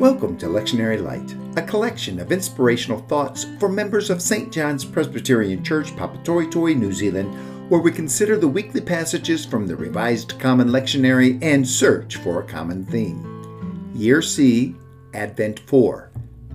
Welcome to Lectionary Light, a collection of inspirational thoughts for members of St. John's Presbyterian Church, Papatoetoe, New Zealand, where we consider the weekly passages from the Revised Common Lectionary and search for a common theme. Year C, Advent 4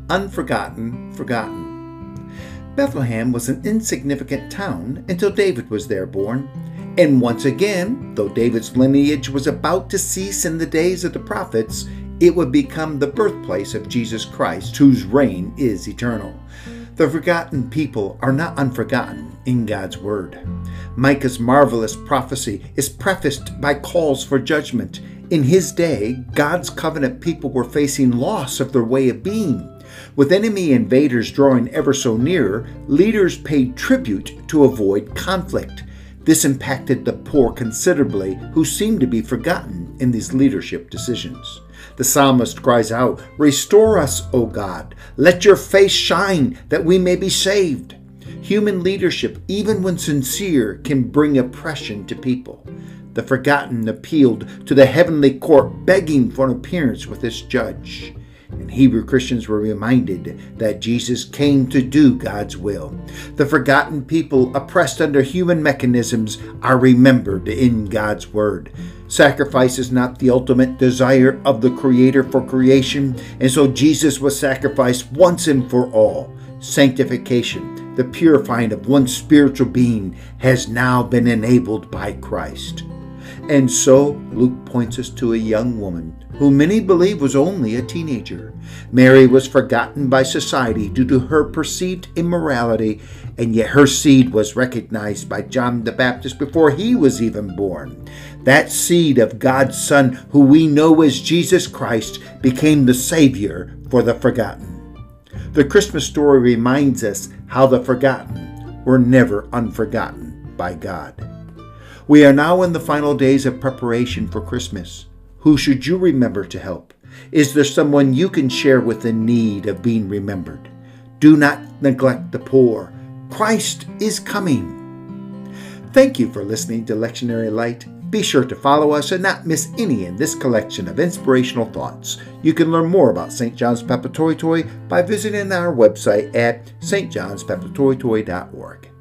Unforgotten, Forgotten. Bethlehem was an insignificant town until David was there born. And once again, though David's lineage was about to cease in the days of the prophets, it would become the birthplace of Jesus Christ, whose reign is eternal. The forgotten people are not unforgotten in God's Word. Micah's marvelous prophecy is prefaced by calls for judgment. In his day, God's covenant people were facing loss of their way of being. With enemy invaders drawing ever so near, leaders paid tribute to avoid conflict. This impacted the poor considerably, who seemed to be forgotten in these leadership decisions. The psalmist cries out, Restore us, O God. Let your face shine that we may be saved. Human leadership, even when sincere, can bring oppression to people. The forgotten appealed to the heavenly court, begging for an appearance with its judge. And Hebrew Christians were reminded that Jesus came to do God's will. The forgotten people, oppressed under human mechanisms, are remembered in God's Word. Sacrifice is not the ultimate desire of the Creator for creation, and so Jesus was sacrificed once and for all. Sanctification, the purifying of one spiritual being, has now been enabled by Christ. And so Luke points us to a young woman who many believe was only a teenager. Mary was forgotten by society due to her perceived immorality, and yet her seed was recognized by John the Baptist before he was even born. That seed of God's Son, who we know as Jesus Christ, became the Savior for the forgotten. The Christmas story reminds us how the forgotten were never unforgotten by God. We are now in the final days of preparation for Christmas. Who should you remember to help? Is there someone you can share with the need of being remembered? Do not neglect the poor. Christ is coming. Thank you for listening to Lectionary Light. Be sure to follow us and not miss any in this collection of inspirational thoughts. You can learn more about St. John's Papatoetoe by visiting our website at stjohnspapatoetoe.org.